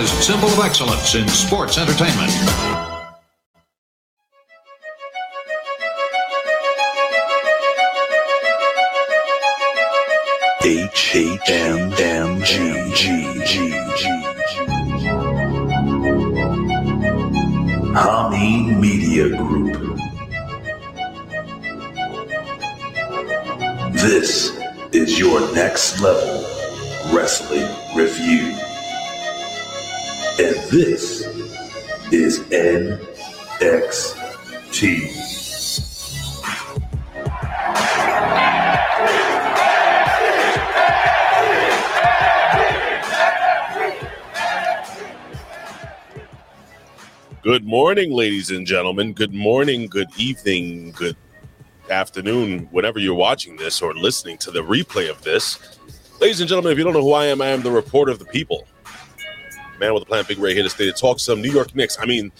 recognized symbol of excellence in sports entertainment. H H M M G G G G Hameen Media Group. This is your next level wrestling review. And this is NXT. Good morning, ladies and gentlemen. Good morning, good evening, good afternoon, whenever you're watching this or listening to the replay of this. Ladies and gentlemen, if you don't know who I am, I am the reporter of the people. Man with a plan, Big Ray here to stay to talk some New York Knicks. I mean,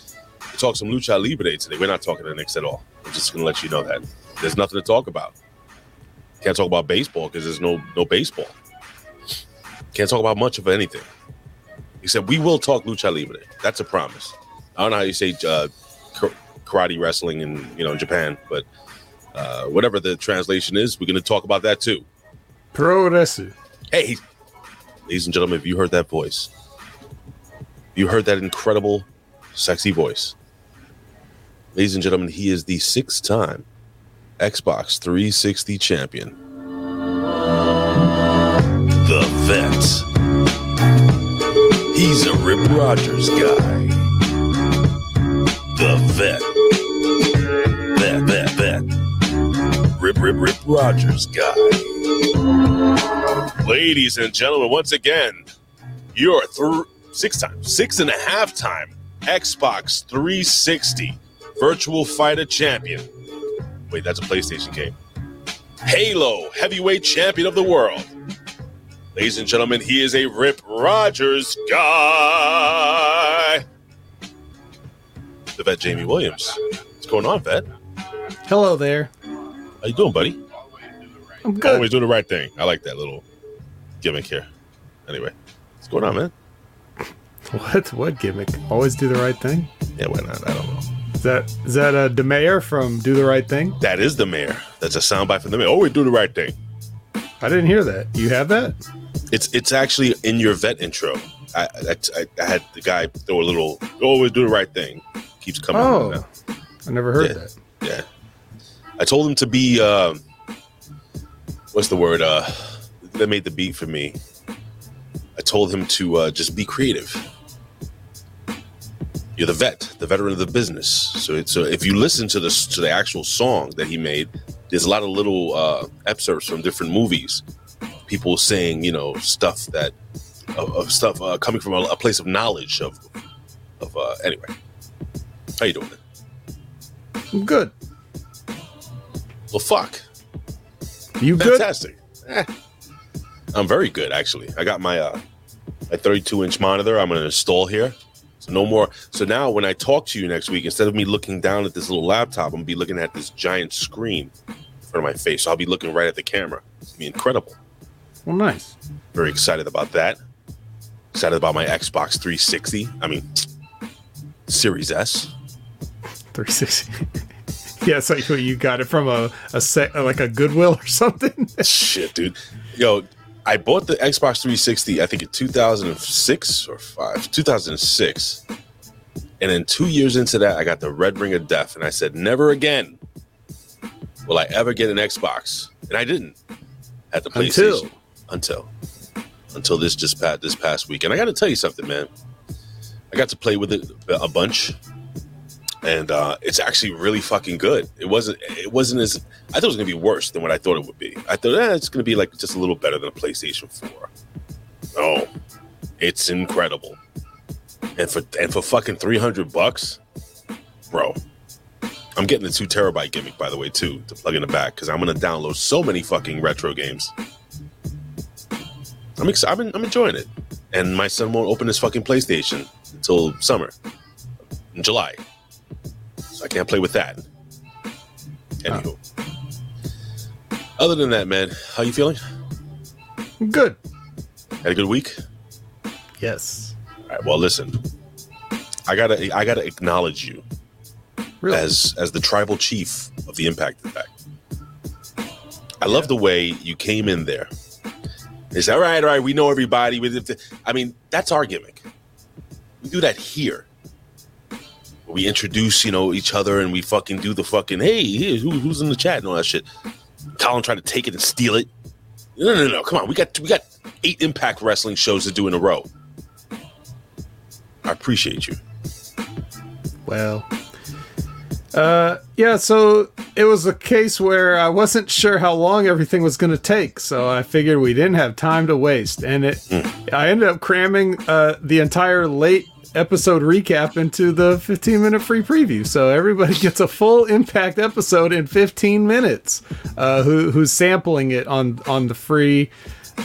talk some Lucha Libre today. We're not talking the Knicks at all. I'm just going to let you know that. There's nothing to talk about. Can't talk about baseball because there's no no baseball. Can't talk about much of anything. He said, we will talk Lucha Libre. That's a promise. I don't know how you say uh, karate wrestling in you know in Japan, but uh, whatever the translation is, we're going to talk about that too. Pro wrestling. Hey, ladies and gentlemen, if you heard that voice, you heard that incredible, sexy voice. Ladies and gentlemen, he is the six-time Xbox 360 champion. The vet. He's a Rip Rogers guy. The vet. Vet, vet, vet. Rip, Rip, Rip Rogers guy. Ladies and gentlemen, once again, you're through six times, six and a half time Xbox 360 Virtua Fighter Champion. Wait, that's a PlayStation game. Halo Heavyweight Champion of the World. Ladies and gentlemen, he is a Rip Rogers guy. The vet Jamie Williams. What's going on, vet? Hello there. How you doing, buddy? I'm good. Always do the right thing. I like that little gimmick here. Anyway, what's going on, man? What? What gimmick? Always do the right thing. Yeah, why not? I don't know. Is that is that a Da Mayor from Do the Right Thing? That is the mayor. That's a soundbite from the mayor. Always do the right thing. I didn't hear that. You have that? It's it's actually in your vet intro. I I, I, I had the guy throw a little. Always do the right thing. Keeps coming. Oh. I never heard Yeah. that. Yeah. I told him to be uh, what's the word? Uh that made the beat for me. I told him to uh, just be creative. You're the vet, the veteran of the business. So it's so if you listen to the to the actual song that he made, there's a lot of little uh, excerpts from different movies. People saying, you know, stuff that of, of stuff uh, coming from a, a place of knowledge of of uh, anyway. How you doing? Man? I'm good. Well, fuck. You good? Fantastic. Eh. I'm very good, actually. I got my uh, my 32 inch monitor. I'm going to install here. So no more. So now, when I talk to you next week, instead of me looking down at this little laptop, I'm gonna be looking at this giant screen in front of my face. So I'll be looking right at the camera. It's gonna be incredible. Well, nice. Very excited about that. Excited about my Xbox 360. I mean, Series S. 360. yeah, so you- you got it from a, a set like a Goodwill or something. Shit, dude. Yo, I bought the Xbox 360, I think in 2006 or 5, 2006. And then two years into that, I got the Red Ring of Death. And I said, never again will I ever get an Xbox. And I didn't at the Until. Until. Until this just past, this past week. And I got to tell you something, man. I got to play with it a bunch. And uh, it's actually really fucking good. It wasn't. It wasn't as. I thought it was gonna be worse than what I thought it would be. I thought eh, it's gonna be like just a little better than a PlayStation Four. No, it's incredible. And for and for fucking three hundred bucks, bro. I'm getting the two terabyte gimmick by the way too to plug in the back because I'm gonna download so many fucking retro games. I'm excited. I'm, I'm enjoying it, and my son won't open his fucking PlayStation until summer, in July. Can't play with that. Anywho. Other than that, man, how you feeling? good. Had a good week? Yes. All right. Well, listen. I gotta I gotta acknowledge you Really? as as the tribal chief of the Impact Attack. I love the way you came in there. It's all right, all right. We know everybody. I mean, that's our gimmick. We do that here. We introduce, you know, each other, and we fucking do the fucking hey, who, who's in the chat and all that shit. Colin tried to take it and steal it. No, no, no. Come on, we got we got eight Impact Wrestling shows to do in a row. I appreciate you. Well, uh, yeah. So it was a case where I wasn't sure how long everything was going to take, so I figured we didn't have time to waste, and it. I ended up cramming uh, the entire late episode recap into the 15 minute free preview, so everybody gets a full Impact episode in 15 minutes. Uh, who who's sampling it on on the free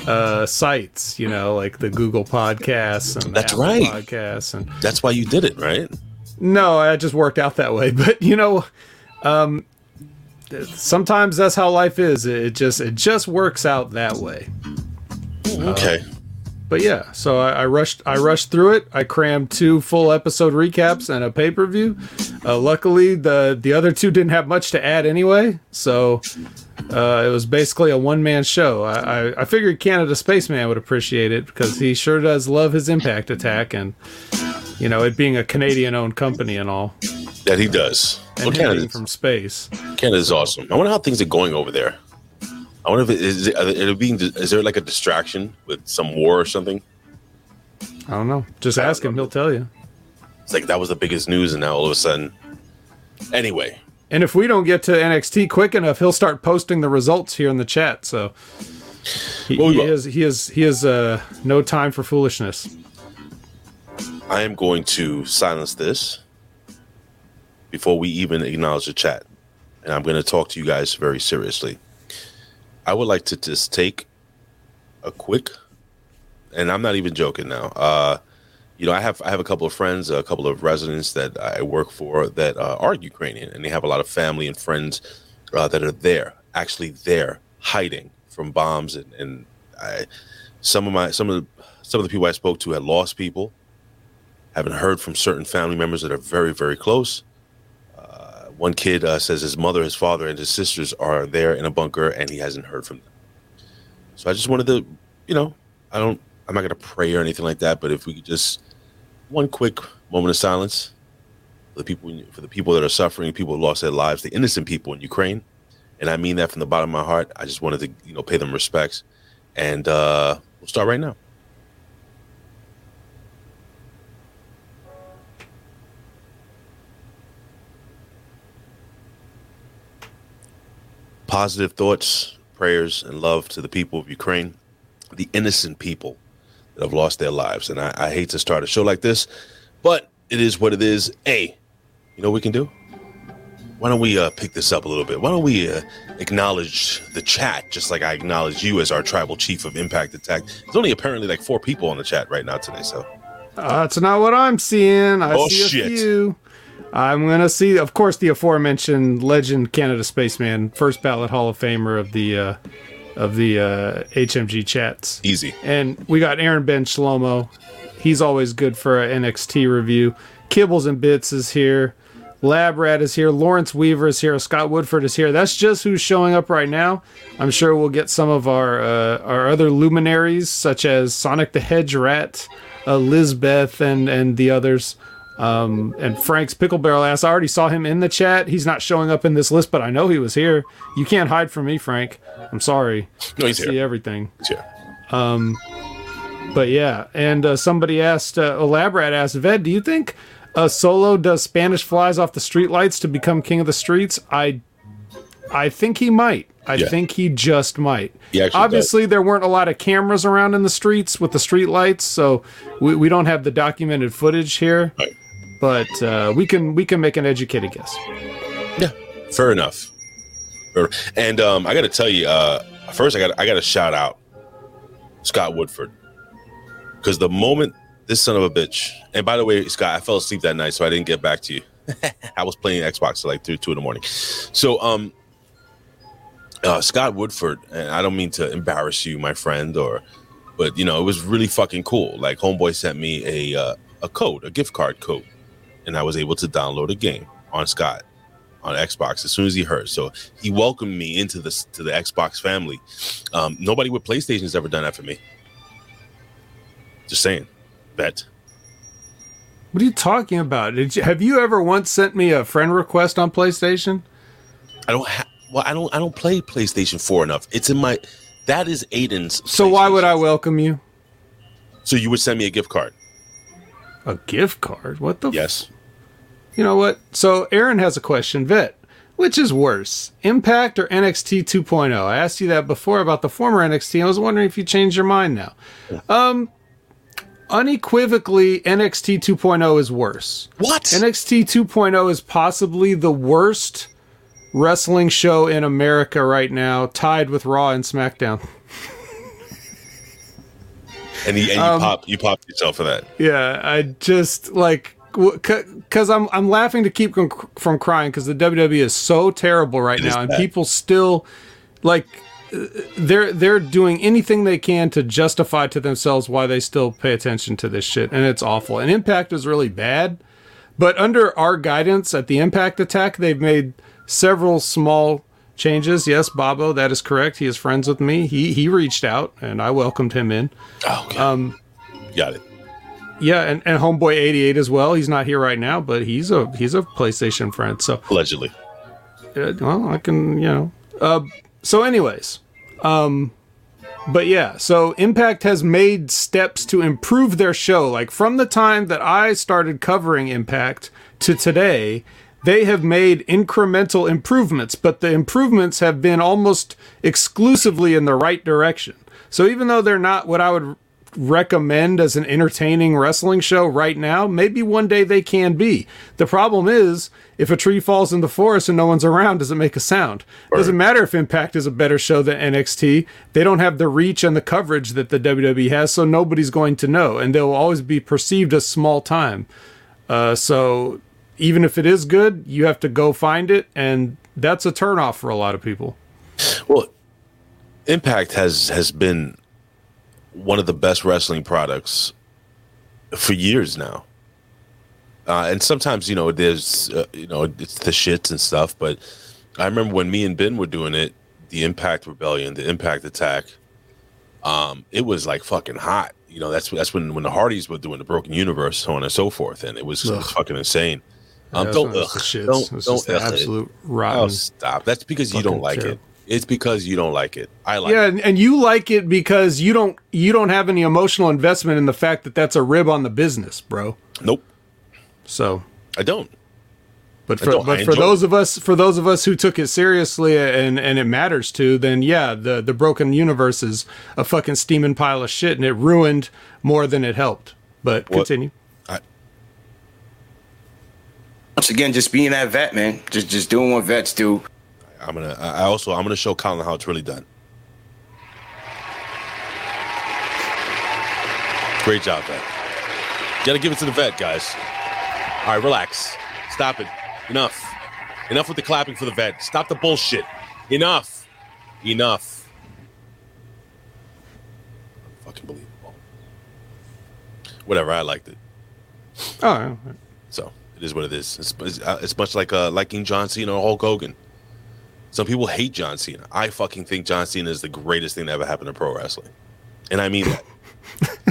uh sites you know like the google podcasts and That's Apple right. podcasts and That's why you did it, right? no, it just worked out that way. But you know, um, sometimes that's how life is. It just it just works out that way. Okay. But yeah, so I, I rushed I rushed through it. I crammed two full episode recaps and a pay per view. Uh, luckily, the the other two didn't have much to add anyway, so uh, it was basically a one man show. I, I, I figured Canada Spaceman would appreciate it because he sure does love his Impact Attack and you know it being a Canadian owned company and all. That he does. and Well, Canada, from space. Canada's awesome. I wonder how things are going over there. I wonder if it is, it, it being is there like a distraction with some war or something? I don't know. Just ask him; he'll tell you. It's like that was the biggest news, and now all of a sudden. Anyway, And if we don't get to NXT quick enough, he'll start posting the results here in the chat. So he, Well, we he has he has he has uh, no time for foolishness. I am going to silence this before we even acknowledge the chat, and I'm going to talk to you guys very seriously. I would like to just take a quick, and I'm not even joking now. Uh, you know, I have I have a couple of friends, a couple of residents that I work for that uh, are Ukrainian, and they have a lot of family and friends uh, that are there, actually there, hiding from bombs, and, and I, some of my some of the, some of the people I spoke to had lost people, haven't heard from certain family members that are very very close. One kid uh, says his mother, his father, and his sisters are there in a bunker, and he hasn't heard from them. So I just wanted to, you know, I don't, I'm not gonna pray or anything like that, but if we could just one quick moment of silence for the people for the people that are suffering, people who lost their lives, the innocent people in Ukraine, and I mean that from the bottom of my heart. I just wanted to, you know, pay them respects, and uh, we'll start right now. Positive thoughts, prayers, and love to the people of Ukraine, the innocent people that have lost their lives. And I, I hate to start a show like this, but it is what it is. A, you know what we can do? Why don't we uh, pick this up a little bit? Why don't we uh, acknowledge the chat just like I acknowledge you as our tribal chief of Impact Attack? There's only apparently like four people on the chat right now today, so Uh, that's not what I'm seeing. I Oh, see a shit. few. I'm gonna see, of course, the aforementioned legend Canada Spaceman, first ballot Hall of Famer of the uh, of the uh, HMG chats. easy. And we got Aaron Ben Shlomo. He's always good for a NXT review. Kibbles and Bits is here. Lab Rat is here. Lawrence Weaver is here. Scott Woodford is here. That's just who's showing up right now. I'm sure we'll get some of our uh, our other luminaries, such as Sonic the Hedge Rat, uh, Lizbeth, and and the others. Um, and Frank's Pickle Barrel ass. I already saw him in the chat. He's not showing up in this list, but I know he was here. You can't hide from me, Frank. I'm sorry. No, he's I see here. everything. He's here. But yeah, and uh, somebody asked, uh, Lab Rat asked, Vet, do you think uh, Solo does Spanish flies off the streetlights to become king of the streets? I, I think he might. I Yeah. think he just might. He Obviously, there weren't a lot of cameras around in the streets with the street lights, so we, we don't have the documented footage here. Right. But uh, we can we can make an educated guess. Yeah, fair enough. And um, I got to tell you, uh, first I got I got to shout out Scott Woodford because the moment this son of a bitch, and by the way, Scott, I fell asleep that night, so I didn't get back to you. I was playing Xbox till like three, two in the morning. So, um, uh, Scott Woodford, and I don't mean to embarrass you, my friend, or, but you know, it was really fucking cool. Like, homeboy sent me a uh, a code, a gift card code, and I was able to download a game on Scott on Xbox as soon as he heard. So he welcomed me into this to the Xbox family. Um, nobody with PlayStation has ever done that for me. Just saying, bet. What are you talking about? Did you, have you ever once sent me a friend request on PlayStation? I don't have. Well, I don't. I don't play PlayStation Four enough. It's in my. That is Aiden's. So why would I welcome you? So you would send me a gift card? A gift card? What the? f- Yes. You know what? So Aaron has a question. Vet, which is worse, Impact or NXT 2.0? I asked you that before about the former NXT. I was wondering if you changed your mind now. Um, unequivocally, NXT 2.0 is worse. What? NXT 2.0 is possibly the worst wrestling show in America right now, tied with Raw and SmackDown. and you, and you Um, pop you popped yourself for that. Yeah, I just like because I'm I'm laughing to keep from, from crying because the WWE is so terrible right now, and people still like they're they're doing anything they can to justify to themselves why they still pay attention to this shit, and it's awful. And Impact is really bad, but under our guidance at the Impact Attack, they've made several small changes. Yes, Bobo, that is correct. He is friends with me. He he reached out, and I welcomed him in. Oh, okay. Um, got it. Yeah, and, and Homeboy eighty eight as well. He's not here right now, but he's a he's a PlayStation friend. So Allegedly. uh, well, I can you know. Uh, so, anyways, um, but yeah, so Impact has made steps to improve their show. Like from the time that I started covering Impact to today, they have made incremental improvements, but the improvements have been almost exclusively in the right direction. So even though they're not what I would recommend as an entertaining wrestling show right now, maybe one day they can be. The problem is, if a tree falls in the forest and no one's around, does it make a sound? Doesn't matter if Impact is a better show than NXT. They don't have the reach and the coverage that the WWE has, so nobody's going to know, and they'll always be perceived as small time. Uh, so even if it is good, you have to go find it, and that's a turnoff for a lot of people. Well, Impact has has been one of the best wrestling products for years now. Uh, and sometimes, you know, there's, uh, you know, it's the shits and stuff. But I remember when me and Ben were doing it, the Impact Rebellion, the Impact Attack. Um, it was like fucking hot. You know, that's that's when when the Hardys were doing the Broken Universe, so on and so forth, and it was, it was Ugh. fucking insane. Um, Yeah, don't, ugh, don't, don't the ugh it. absolute Oh, stop! That's because you don't like terrible. it. It's because you don't like it. I like. yeah, it. and, and you like it because you don't you don't have any emotional investment in the fact that that's a rib on the business, bro. Nope, So, I don't. but for but for enjoy those of us for those of us who took it seriously and and it matters to, then yeah, the the broken universe is a fucking steaming pile of shit, and it ruined more than it helped. But What- continue. Once again, just being that vet, man. Just just doing what vets do. I'm gonna. I also. I'm gonna show Colin how it's really done. Great job, vet. Gotta give it to the vet, guys. All right, relax. Stop it. Enough. Enough with the clapping for the vet. Stop the bullshit. Enough. Enough. Fucking believable. Whatever. I liked it. Oh, So it is what it is. It's, it's, uh, it's much like uh, liking John Cena or Hulk Hogan. Some people hate John Cena. I fucking think John Cena is the greatest thing that ever happened to pro wrestling, and I mean that.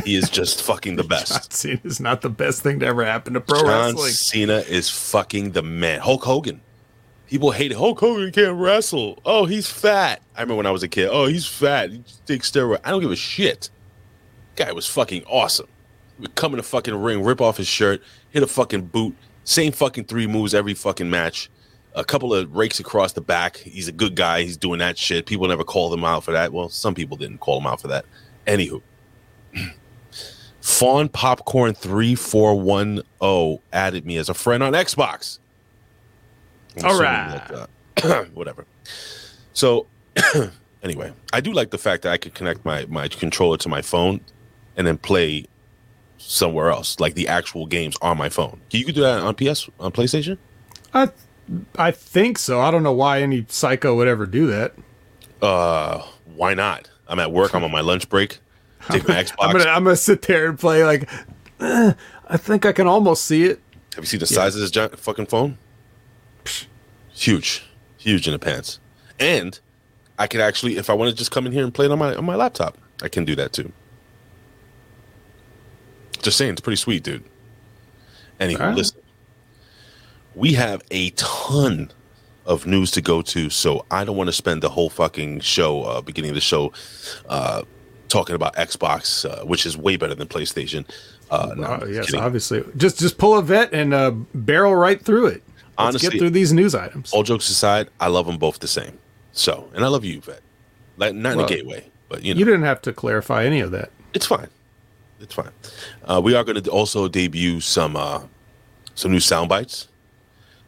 he is just fucking the best. John Cena is not the best thing to ever happen to pro John wrestling. Cena is fucking the man. Hulk Hogan. People hate it. Hulk Hogan can't wrestle. Oh, he's fat. I remember when I was a kid. Oh, he's fat. He takes steroid. I don't give a shit. Guy was fucking awesome. Would come in the fucking ring, rip off his shirt, hit a fucking boot, same fucking three moves every fucking match. A couple of rakes across the back. He's a good guy. He's doing that shit. People never called him out for that. Well, some people didn't call him out for that. Anywho. Fawn Popcorn 3410 added me as a friend on Xbox. I'm All assuming right. that, uh, whatever. So, anyway, I do like the fact that I could connect my, my controller to my phone and then play somewhere else, like the actual games on my phone. You could do that on PS, on PlayStation? I I think so. I don't know why any psycho would ever do that. Uh, why not? I'm at work. I'm on my lunch break. Take my Xbox. I'm gonna I'm gonna sit there and play like eh, I think I can almost see it. Have you seen the size of this giant fucking phone? Psh, Huge, huge in the pants. And I can actually, if I want to just come in here and play it on my on my laptop, I can do that too. Just saying, it's pretty sweet, dude. Anyway, right. listen, we have a ton of news to go to, so I don't want to spend the whole fucking show, uh, beginning of the show, uh, talking about Xbox, uh, which is way better than PlayStation. Uh, no, yes, kidding. obviously. Just just pull a vet and uh, barrel right through it. Let's Honestly- get through these news items. all jokes aside, I love them both the same. So, and I love you, Vet. Like not in Well, a gay way, but you know, You didn't have to clarify any of that. it's fine. It's fine. Uh, we are going to also debut some uh, some new sound bites.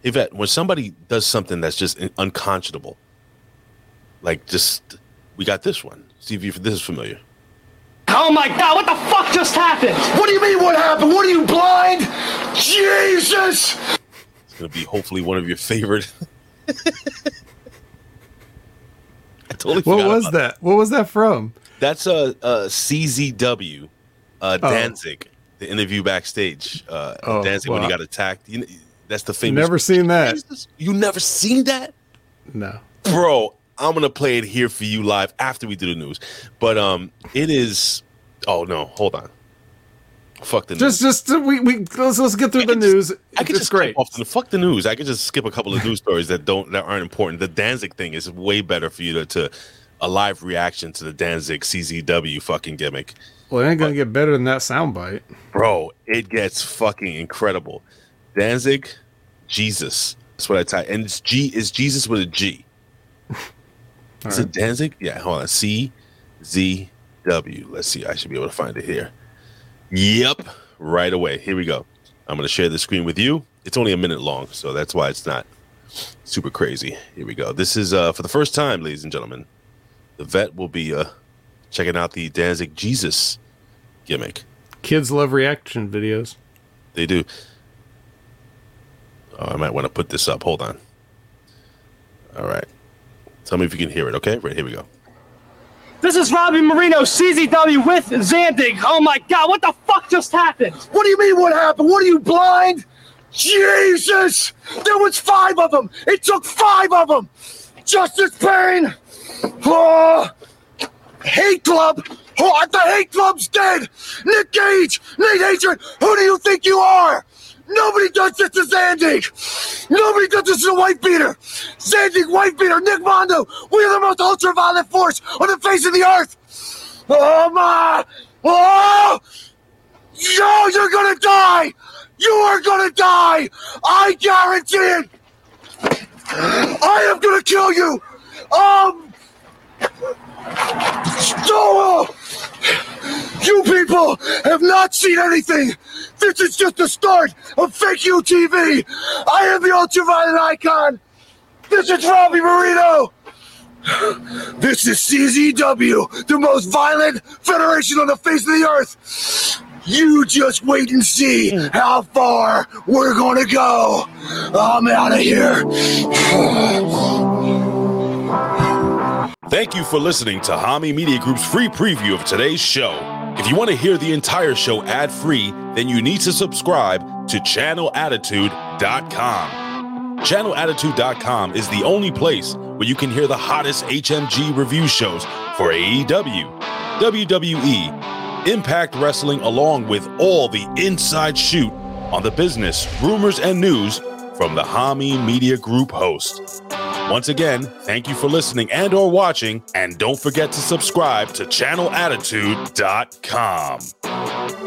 Hey, Vet, when somebody does something that's just unconscionable, like just we got this one. See if you this is familiar. Oh my god, what the fuck just happened? What do you mean? What happened? What are you blind? Jesus! It's going to be hopefully one of your favorite. I totally What forgot was about that? What was that from? That's a, a CZW, uh, Oh. Danzig, the interview backstage. Uh, Oh, Danzig when he got attacked. You know, that's the famous. Never seen that. You never seen that, No. bro? I'm gonna play it here for you live after we do the news. But um, it is. Oh no, hold on. Fuck the news. just uh, we we let's let's get through the could just- news. I could just great. skip off the fuck the news. I could just skip a couple of news stories that don't that aren't important. The Danzig thing is way better for you to, to a live reaction to the Danzig CZW fucking gimmick. Well, it ain't gonna get better than that soundbite. bro it gets fucking incredible danzig jesus. That's what i type. And it's g is jesus with a g. Is it danzig? Yeah hold on. C z w. Let's see. I should be able to find it here. Yep right away. Here we go. I'm going to share the screen with you. It's only a minute long so that's why it's not super crazy. Here we go. This is uh for the first time ladies and gentlemen the vet will be uh checking out the danzig jesus gimmick. Kids love reaction videos. They do. Oh, I might want to put this up. Hold on. All right. Tell me if you can hear it, okay? Right, here we go. This is Robbie Mireno, CZW with Zandig. Oh my god, what the fuck just happened? What do you mean? What happened? What are you blind? Jesus! There was five of them. It took five of them. Justice Pain. Oh, hate Club. Oh, the Hate Club's dead. Nick Gage, Nate Hatred. Who do you think you are? Nobody does this to Zandig. Nobody does this to the Wifebeater. Zandig, Wifebeater, Nick Mondo. We are the most ultraviolet force on the face of the earth. Oh my! Oh! Yo, you're gonna die! You are gonna die! I guarantee it! I am gonna kill you! Um. No! You people have not seen anything! This is just the start of fake UTV! I am the ultraviolet icon! This is Robbie Mireno! This is CZW, the most violent federation on the face of the earth! You just wait and see how far we're gonna go! I'm out of here! Thank you for listening to Hami Media Group's free preview of today's show. If you want to hear the entire show ad free, then you need to subscribe to channelattitude.com. Channelattitude.com is the only place where you can hear the hottest HMG review shows for AEW, WWE, Impact Wrestling, along with all the inside shoot on the business, rumors, and news from the Hami Media Group host. Once again, thank you for listening and or watching, and don't forget to subscribe to channelattitude.com.